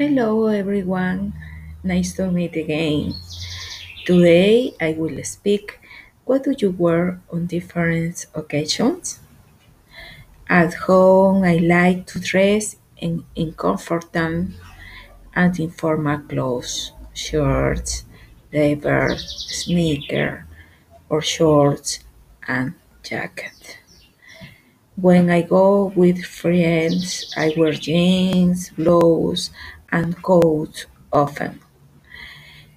Hello everyone, nice to meet again. Today I will speak what do you wear on different occasions? At home I like to dress in, in comfortable and informal clothes, shirts, leather, sneaker or shorts and jacket. When I go with friends, I wear jeans, blouse, and coats often.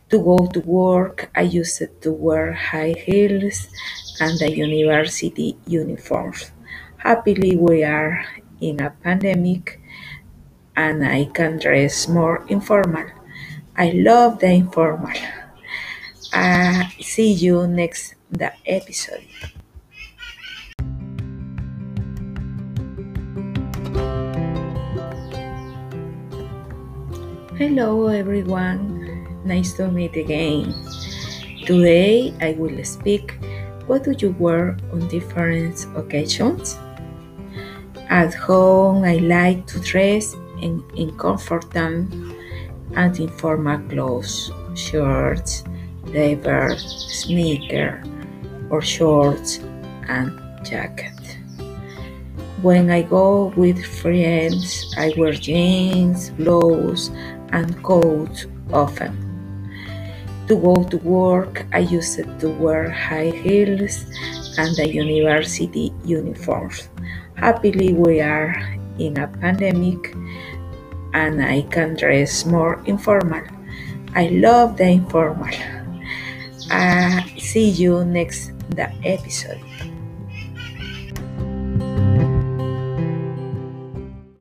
To go to work, I used to wear high heels and a university uniform. Happily, we are in a pandemic and I can dress more informal. I love the informal. Uh, see you next the episode. Hello everyone, nice to meet again. Today I will speak what do you wear on different occasions? At home I like to dress in, in comfortable and informal clothes, shirts, leather, sneaker or shorts and jacket. When I go with friends, I wear jeans, blouse, and coats often. To go to work, I used to wear high heels and the university uniforms. Happily, we are in a pandemic and I can dress more informal. I love the informal. Uh, see you next the episode.